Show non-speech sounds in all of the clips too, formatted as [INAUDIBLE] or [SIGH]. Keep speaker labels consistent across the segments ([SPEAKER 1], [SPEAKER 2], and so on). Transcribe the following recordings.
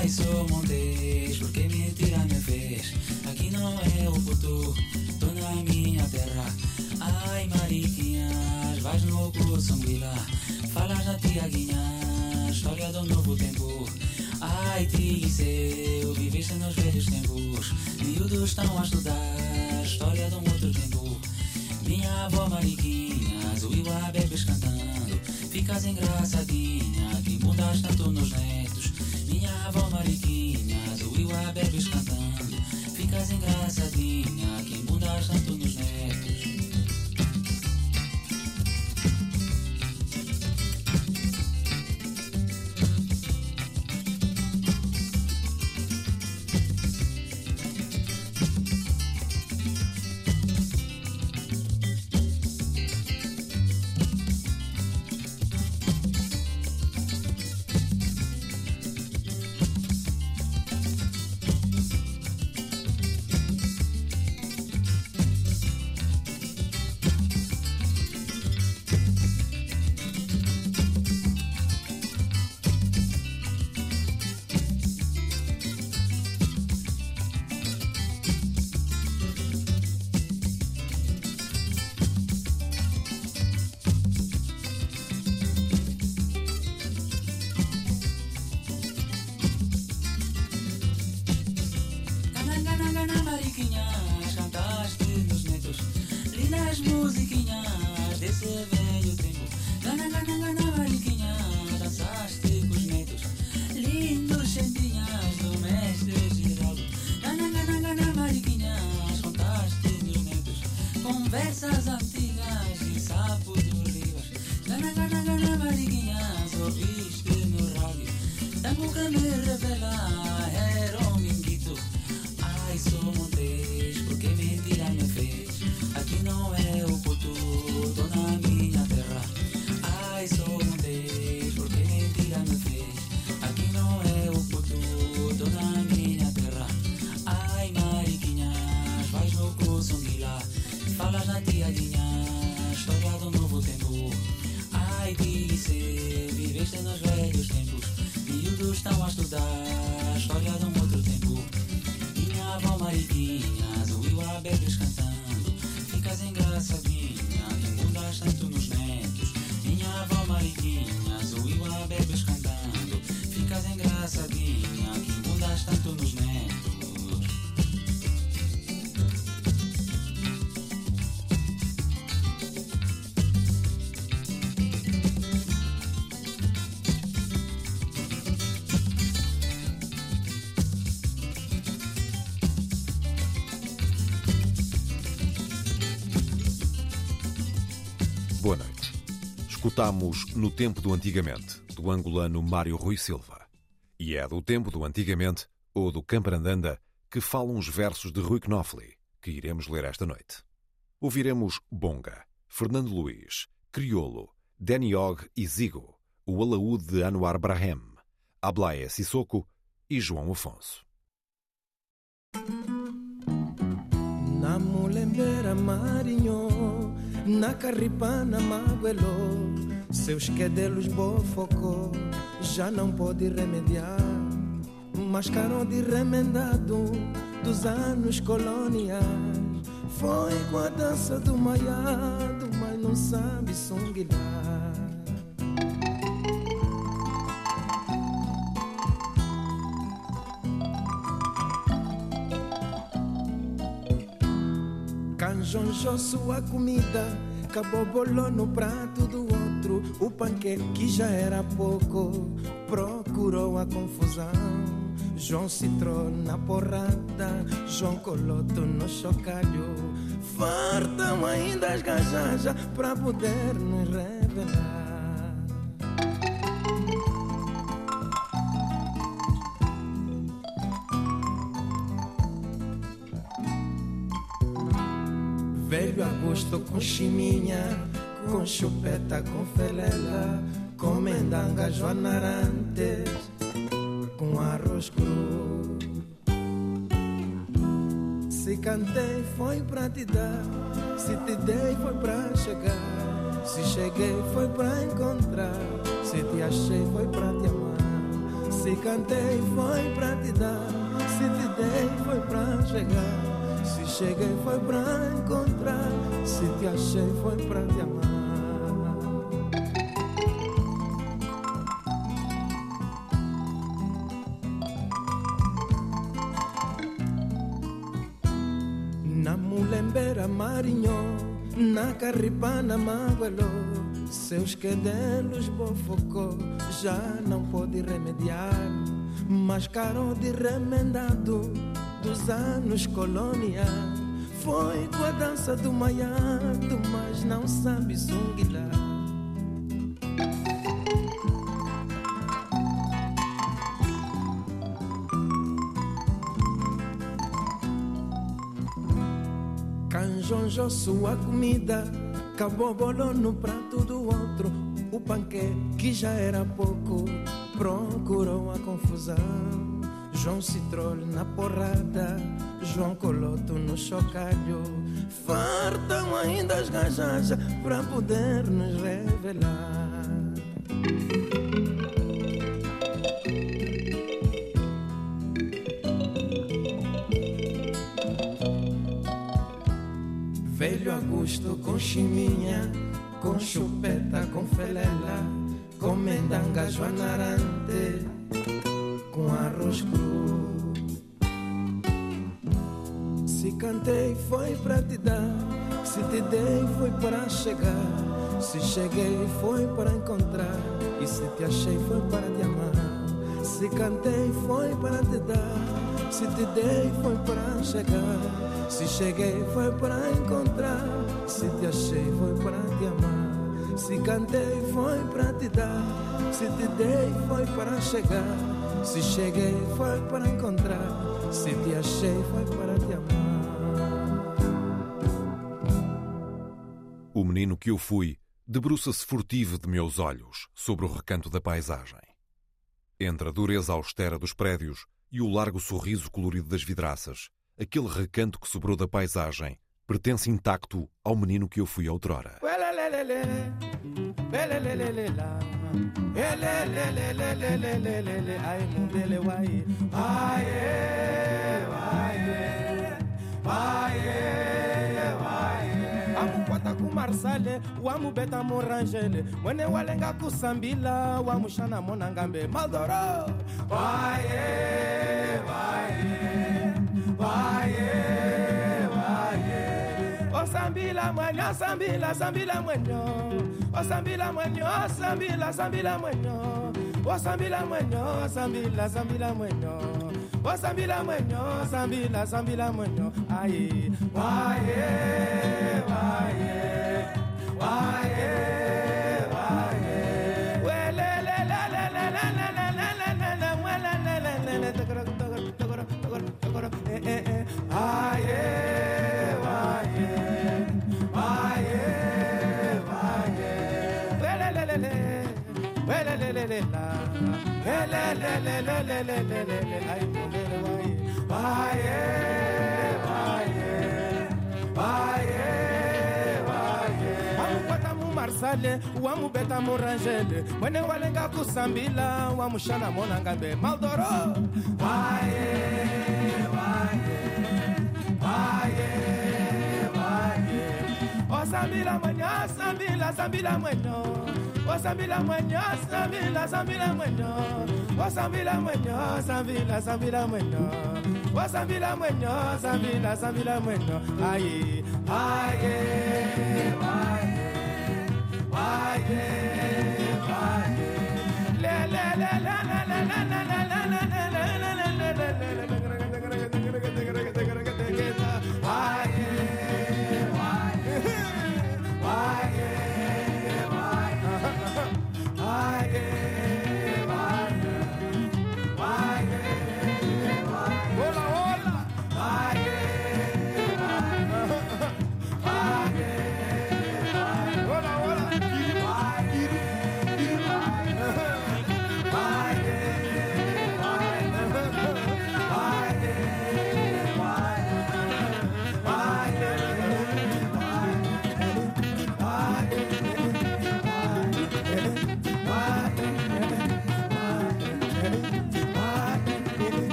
[SPEAKER 1] Ai, sou Montes, porque me tira minha vez? Aqui não é o futuro tô na minha terra. Ai, Mariquinhas, vais no Cursumbilá, falas na Tiaguinha, história do novo tempo. Ai, Tiseu, viveste nos velhos tempos, miúdos estão a estudar, história de um outro tempo. Minha avó Mariquinhas, o Iwa bebes cantando, ficas engraçadinha, que mudas tanto nos dentes. Ô Mariquinha, do e o cantando, ficas engraçadinha, que mudas tanto nos
[SPEAKER 2] negros. Estamos no tempo do antigamente, do angolano Mário Rui Silva. E é do tempo do antigamente, ou do Camparandanda, que falam os versos de Rui Knofli, que iremos ler esta noite. Ouviremos Bonga, Fernando Luiz, Criolo, Danny Og e Zigo, o Alaúde de Anuar Brahem, Ablaia Sissoko e João Afonso.
[SPEAKER 3] Na na carripana maguelo, seus quedelos bofocou, já não pode remediar. Mascarão de remendado dos anos coloniais. Foi com a dança do maiado, mas não sabe songuilhar. Canjonjou sua comida, acabou bolou no prato do outro. O panqueque já era pouco, procurou a confusão. João citrou na porrada, João Coloto no chocalho. Fartam ainda as gajajas pra poder nos revelar. Velho Augusto com chiminha, com chupeta, com felela, com mendanga, joanarantes, com arroz cru. Se cantei foi pra te dar, se te dei foi pra chegar, se cheguei foi pra encontrar, se te achei foi pra te amar. Se cantei foi pra te dar, se te dei foi pra chegar. Se cheguei foi pra encontrar, se te achei foi pra te amar. Na mulembera marinho, na carripana maguelo, seus quedelos bofocou, já não pode remediar. Mascarou de remendado dos anos coloniais. Foi com a dança do maiado, mas não sabe zunguilhar. Canjonjou sua comida, acabou bolou no prato do outro. O panqueque já era pouco, procurou a confusão. João Citrol na porrada, João Coloto no chocalho. Fartam ainda as gajajas pra poder nos revelar. Velho Augusto com chiminha, com chupeta, com felela, com mendanga, joanarante com arroz cru. Se cantei foi pra te dar, se te dei foi para chegar, se cheguei foi para encontrar, e se te achei foi para te amar. Se cantei foi para te dar, se te dei foi para chegar, se cheguei foi para encontrar, se te achei foi para te amar. Se cantei foi para te dar, se te dei foi para chegar. Se cheguei foi para encontrar, se te achei foi para te amar.
[SPEAKER 2] O menino que eu fui debruça-se furtivo de meus olhos sobre o recanto da paisagem. Entre a dureza austera dos prédios e o largo sorriso colorido das vidraças, aquele recanto que sobrou da paisagem pertence intacto ao menino que eu fui outrora. elelelelelelelele ayi mundele waye waye waye waye.
[SPEAKER 3] Waye amukwata kumarsale wamubeta murangele walenga kusambila wamushana monangambe. Madoro! Waye waye waye sambila osambila mwenyo osambila sambila mwenyo. Osambila mwenyo osambila sambila mwenyo. Osambila mwenyo osambila sambila mwenyo. Aye. Waye waye waye sale wamubeta murangele. Mwene walenga kusambila wamushana monanga mbe maldoro. Waye, waye. osambila mwenye osambila sambila mwendo osambila mwenye osambila sambila mwendo osambila mwenye osambila sambila mwendo osambila mwenye osambila sambila mwendo aye aye.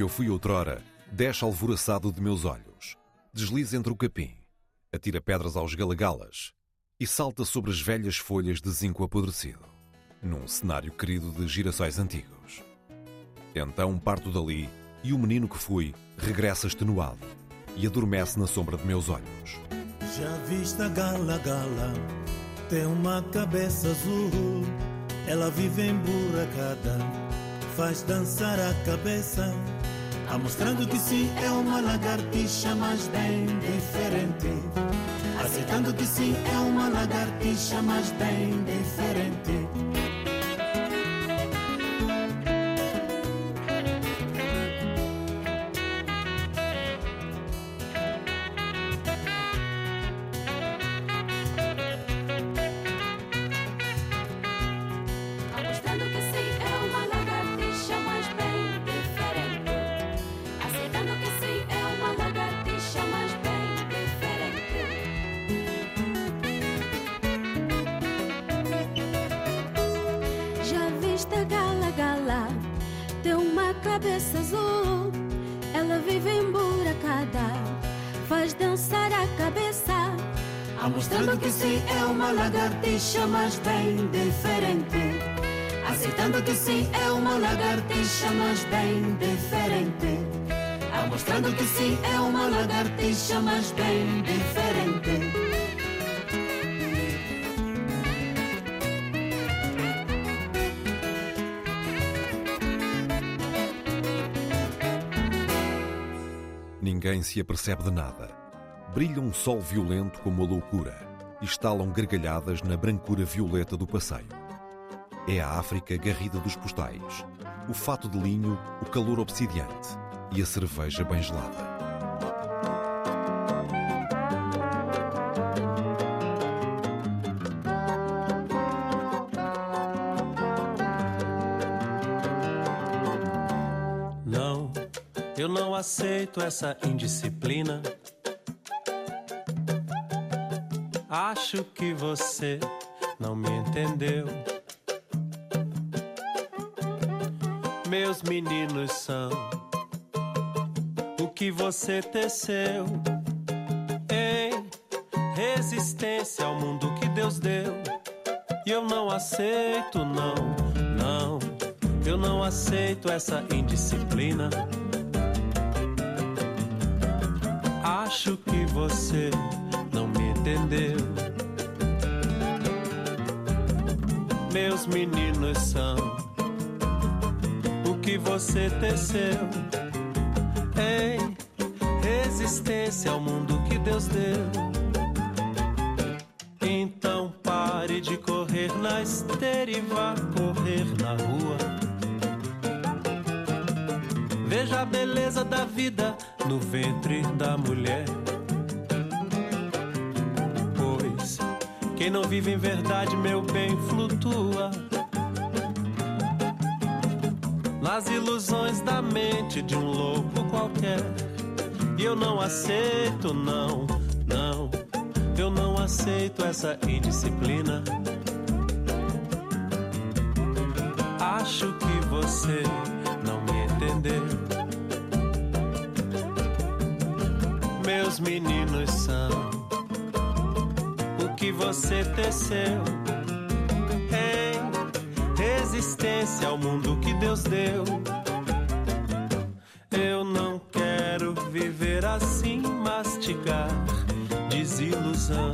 [SPEAKER 2] Que eu fui outrora desce alvoroçado de meus olhos, desliza entre o capim, atira pedras aos galagalas e salta sobre as velhas folhas de zinco apodrecido, num cenário querido de girassóis antigos. Então parto dali e o menino que fui regressa extenuado e adormece na sombra de meus olhos.
[SPEAKER 4] Já viste a gala gala, tem uma cabeça azul, ela vive emburacada faz dançar a cabeça, mostrando que sim é uma lagartixa, mas bem diferente. Aceitando que sim é uma lagartixa, mas bem diferente. Mostrando que sim é uma lagartixa, mas bem diferente. Aceitando que sim é uma lagartixa, mas bem diferente. Mostrando que sim é uma lagartixa, mas bem diferente.
[SPEAKER 2] Ninguém se apercebe de nada brilha um sol violento como a loucura e estalam gargalhadas na brancura violeta do passeio. É a África garrida dos postais, o fato de linho, o calor obsidiante e a cerveja bem gelada.
[SPEAKER 5] Aceito essa indisciplina Acho que você não me entendeu. Meus meninos são o que você teceu em resistência ao mundo que Deus deu. E eu não aceito, não, não. Eu não aceito essa indisciplina. Acho que você não me entendeu. Meus meninos são o que você teceu em resistência ao mundo que Deus deu. Então pare de correr na esteira e vá correr na rua. Veja a beleza da vida no ventre da mulher. Quem não vive em verdade, meu bem, flutua nas ilusões da mente de um louco qualquer. E eu não aceito, não, não, eu não aceito essa indisciplina. Acho que você não me entendeu. Meus meninos são que você teceu em resistência ao mundo que Deus deu. Eu não quero viver assim, mastigar desilusão.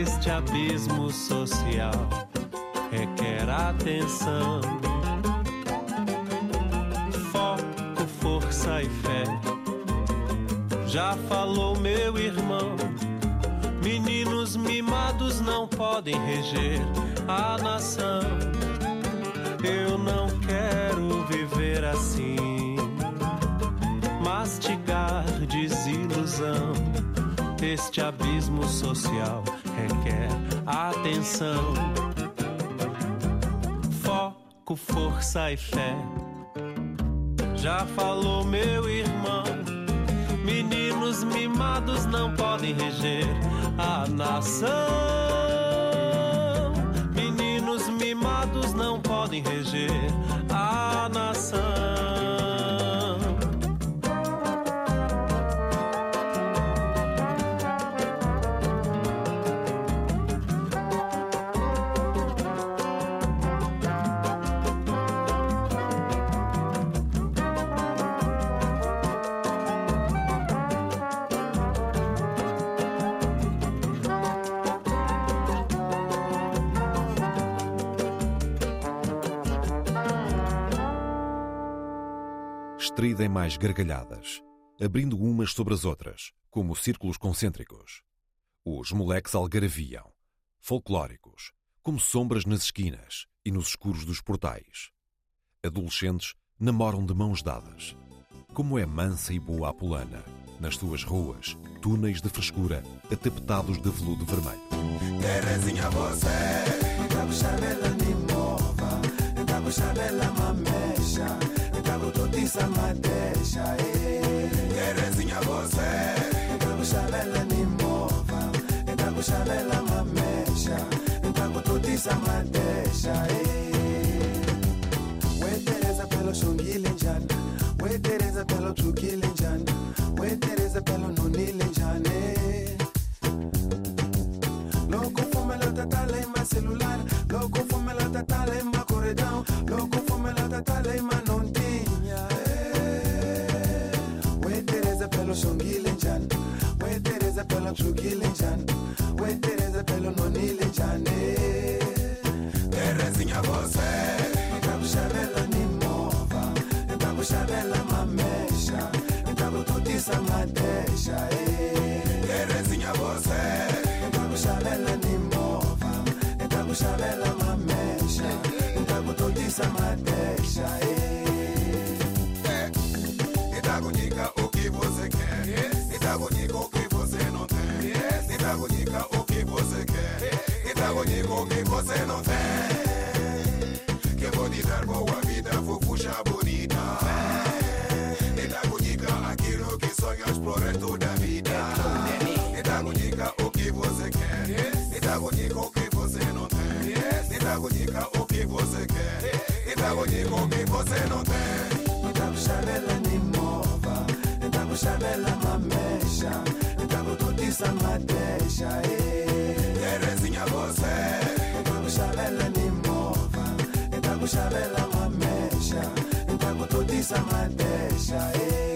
[SPEAKER 5] Este abismo social requer atenção. Foco, força e fé. Já falou meu irmão. Meninos mimados não podem reger a nação. Eu não quero viver assim, mastigar desilusão. Este abismo social requer atenção, foco, força e fé. Já falou meu irmão. Meninos mimados não podem reger a nação. Meninos mimados não podem reger a nação.
[SPEAKER 2] Estridem mais gargalhadas, abrindo umas sobre as outras, como círculos concêntricos. Os moleques algaraviam, folclóricos, como sombras nas esquinas e nos escuros dos portais. Adolescentes namoram de mãos dadas. Como é mansa e boa a pulana, nas suas ruas, túneis de frescura, atapetados de veludo vermelho.
[SPEAKER 6] Terezinha você shabela ni mova shabela mamesha kutotisa madesha eh. ngerezinyavose ntakushavela nimova, movha ntakushavela mamesha. Ntakutotisa madesha eh. wetereza pelo shongile njani? Wetereza pelo thukile njani? Wetereza pelo nonile njani eh? loko fumela tatala imaselulana loko fumela tatala imakoredao loko fumela tatala imana você
[SPEAKER 7] não tem. Que vou te dar boa vida, vou puxar bonita. Te dá dica aquilo que sonhas pro resto da vida. Te dá dica o que você quer.
[SPEAKER 6] Te dá dica o que você não tem. Te dá dica o que você quer. Te dá dica o que você não tem.
[SPEAKER 8] Nitakushabela ni mova, nitakushabela mamesha, nitakututisa madesha, eh. kushabela mamesha ntakutotisa madesha
[SPEAKER 6] eh.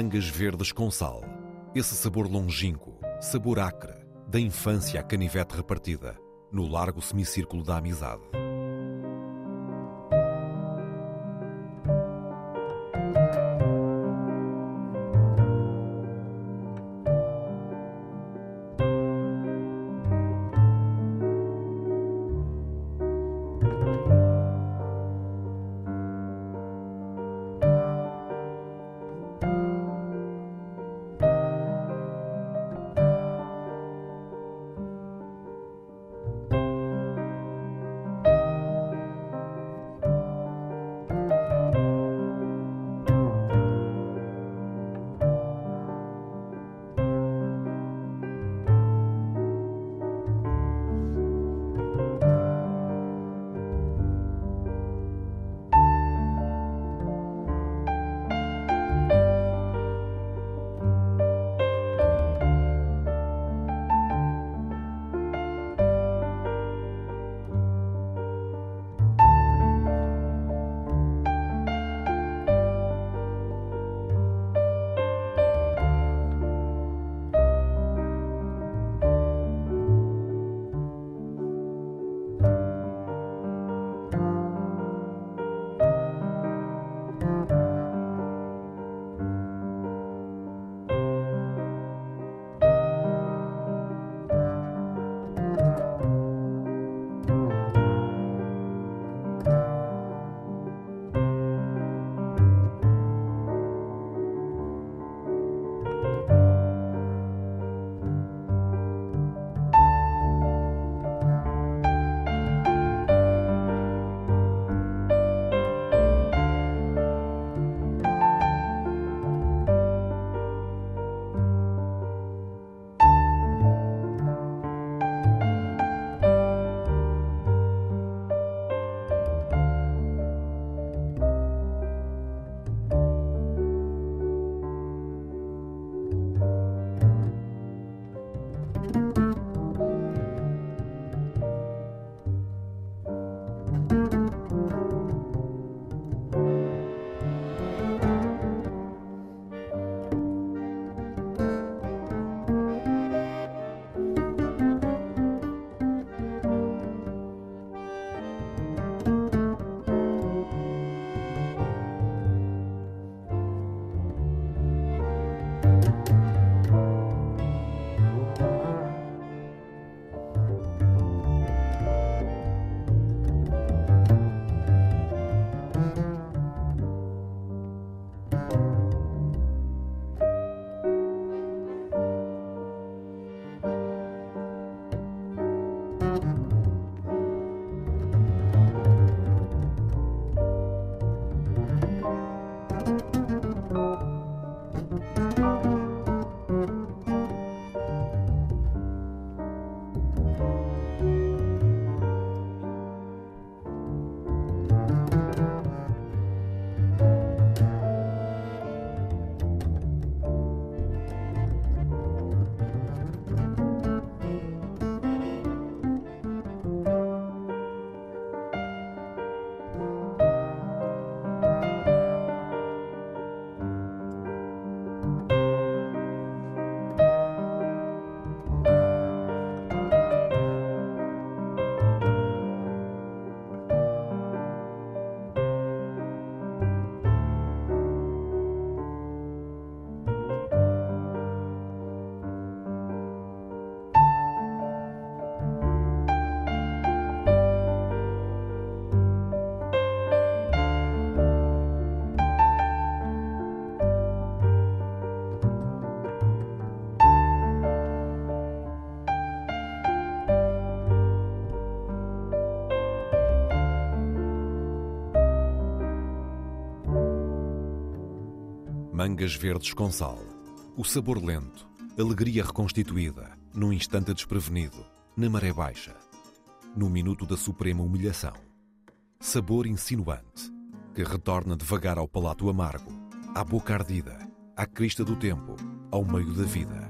[SPEAKER 2] mangas verdes com sal. Esse sabor longínquo, sabor acre, da infância à canivete repartida, no largo semicírculo da amizade.
[SPEAKER 9] Mangas verdes com sal. O sabor lento. Alegria reconstituída. Num instante desprevenido. Na maré baixa. No minuto da suprema humilhação. Sabor insinuante. Que retorna devagar ao palato amargo. À boca ardida. À crista do tempo. Ao meio da vida.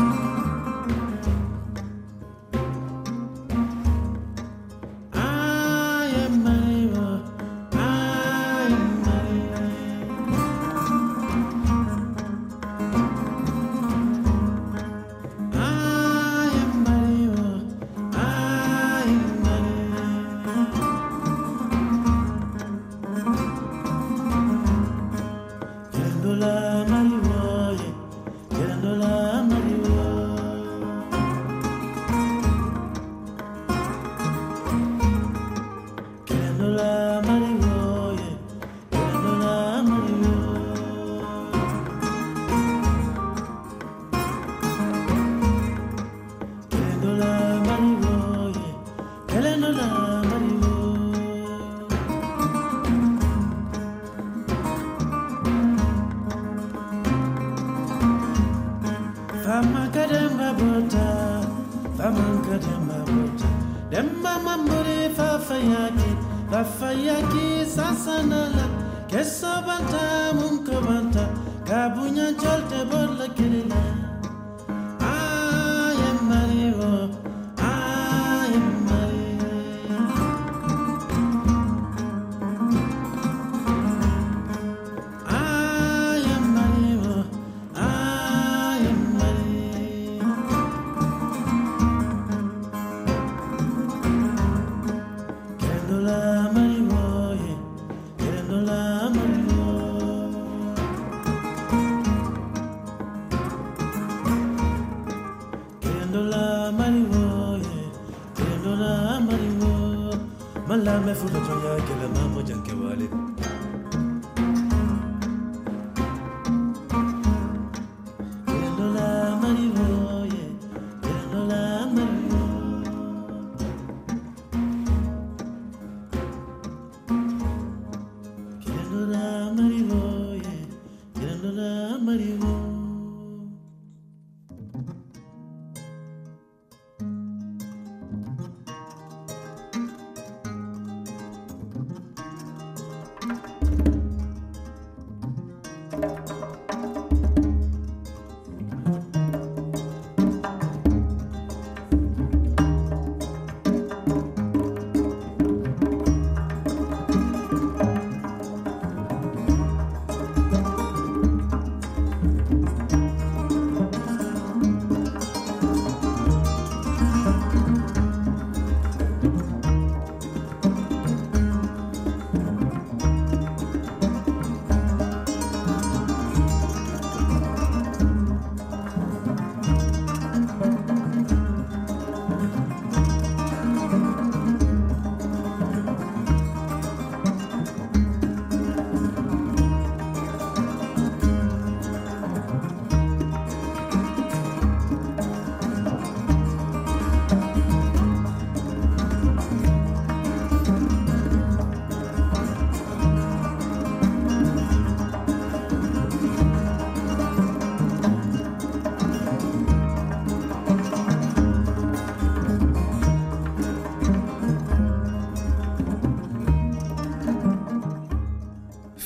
[SPEAKER 10] manka dema bota dema mambore fa fayaki la fayaki sasanala kesa banta munko banta kabunya jolte borla kirila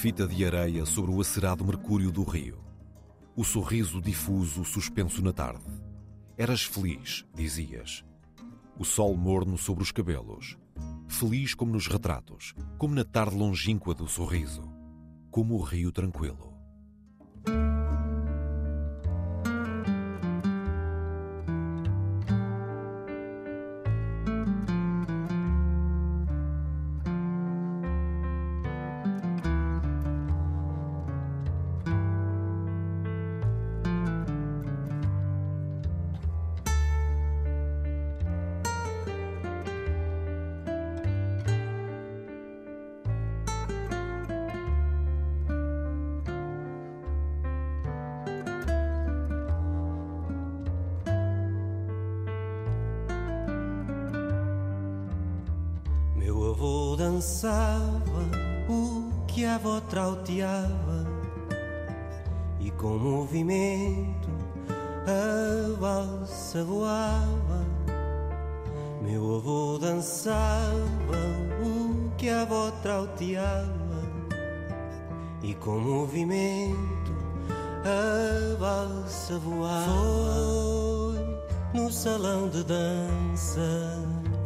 [SPEAKER 11] Fita de areia sobre o acerado mercúrio do rio. O sorriso difuso suspenso na tarde. Eras feliz, dizias. O sol morno sobre os cabelos. Feliz como nos retratos, como na tarde longínqua do sorriso. Como o rio tranquilo.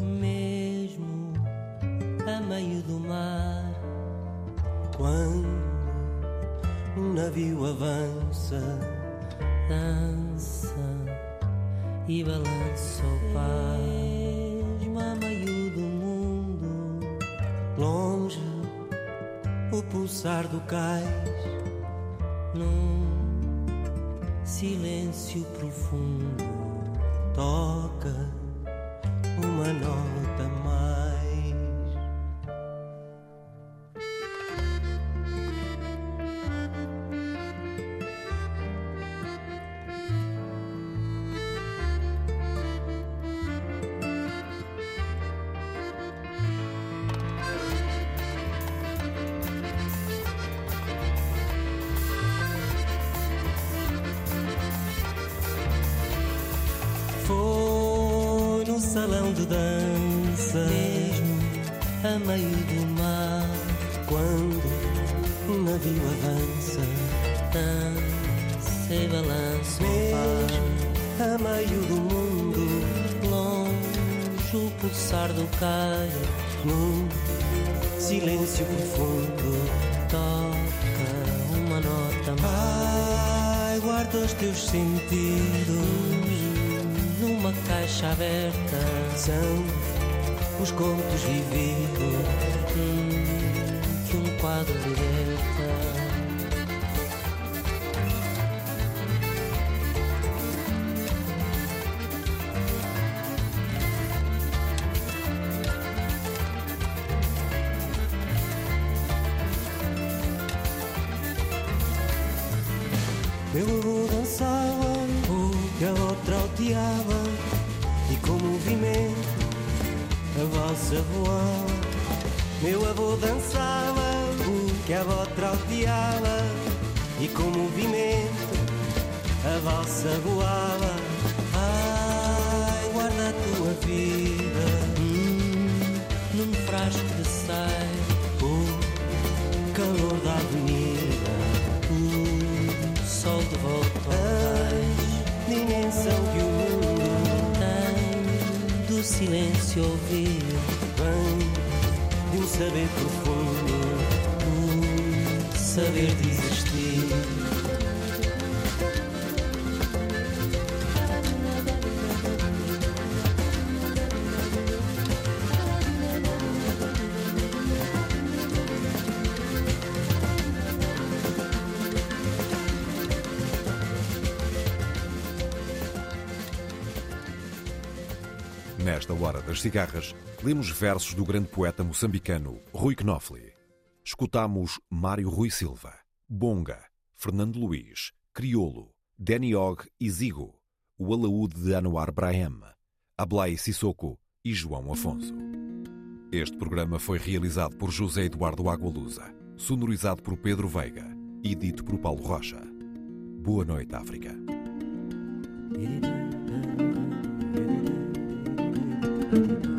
[SPEAKER 12] Mesmo a meio do mar. Quando um navio avança, dança e balança o par. A meio do mundo, longe, o pulsar do cais, num silêncio profundo, toca os teus sentidos numa caixa aberta. São os contos vividos hum, que um quadro liberta. Existir.
[SPEAKER 2] Nesta hora das cigarras, lemos versos do grande poeta moçambicano Rui Knofli. Escutamos Mário Rui Silva, Bonga, Fernando Luiz, Criolo, Danny Og e Zigo, o alaúde de Anwar Brahim, Ablai Sissoko e João Afonso. Este programa foi realizado por José Eduardo Agualusa, sonorizado por Pedro Veiga e dito por Paulo Rocha. Boa noite, África.
[SPEAKER 12] Thank [LAUGHS] you.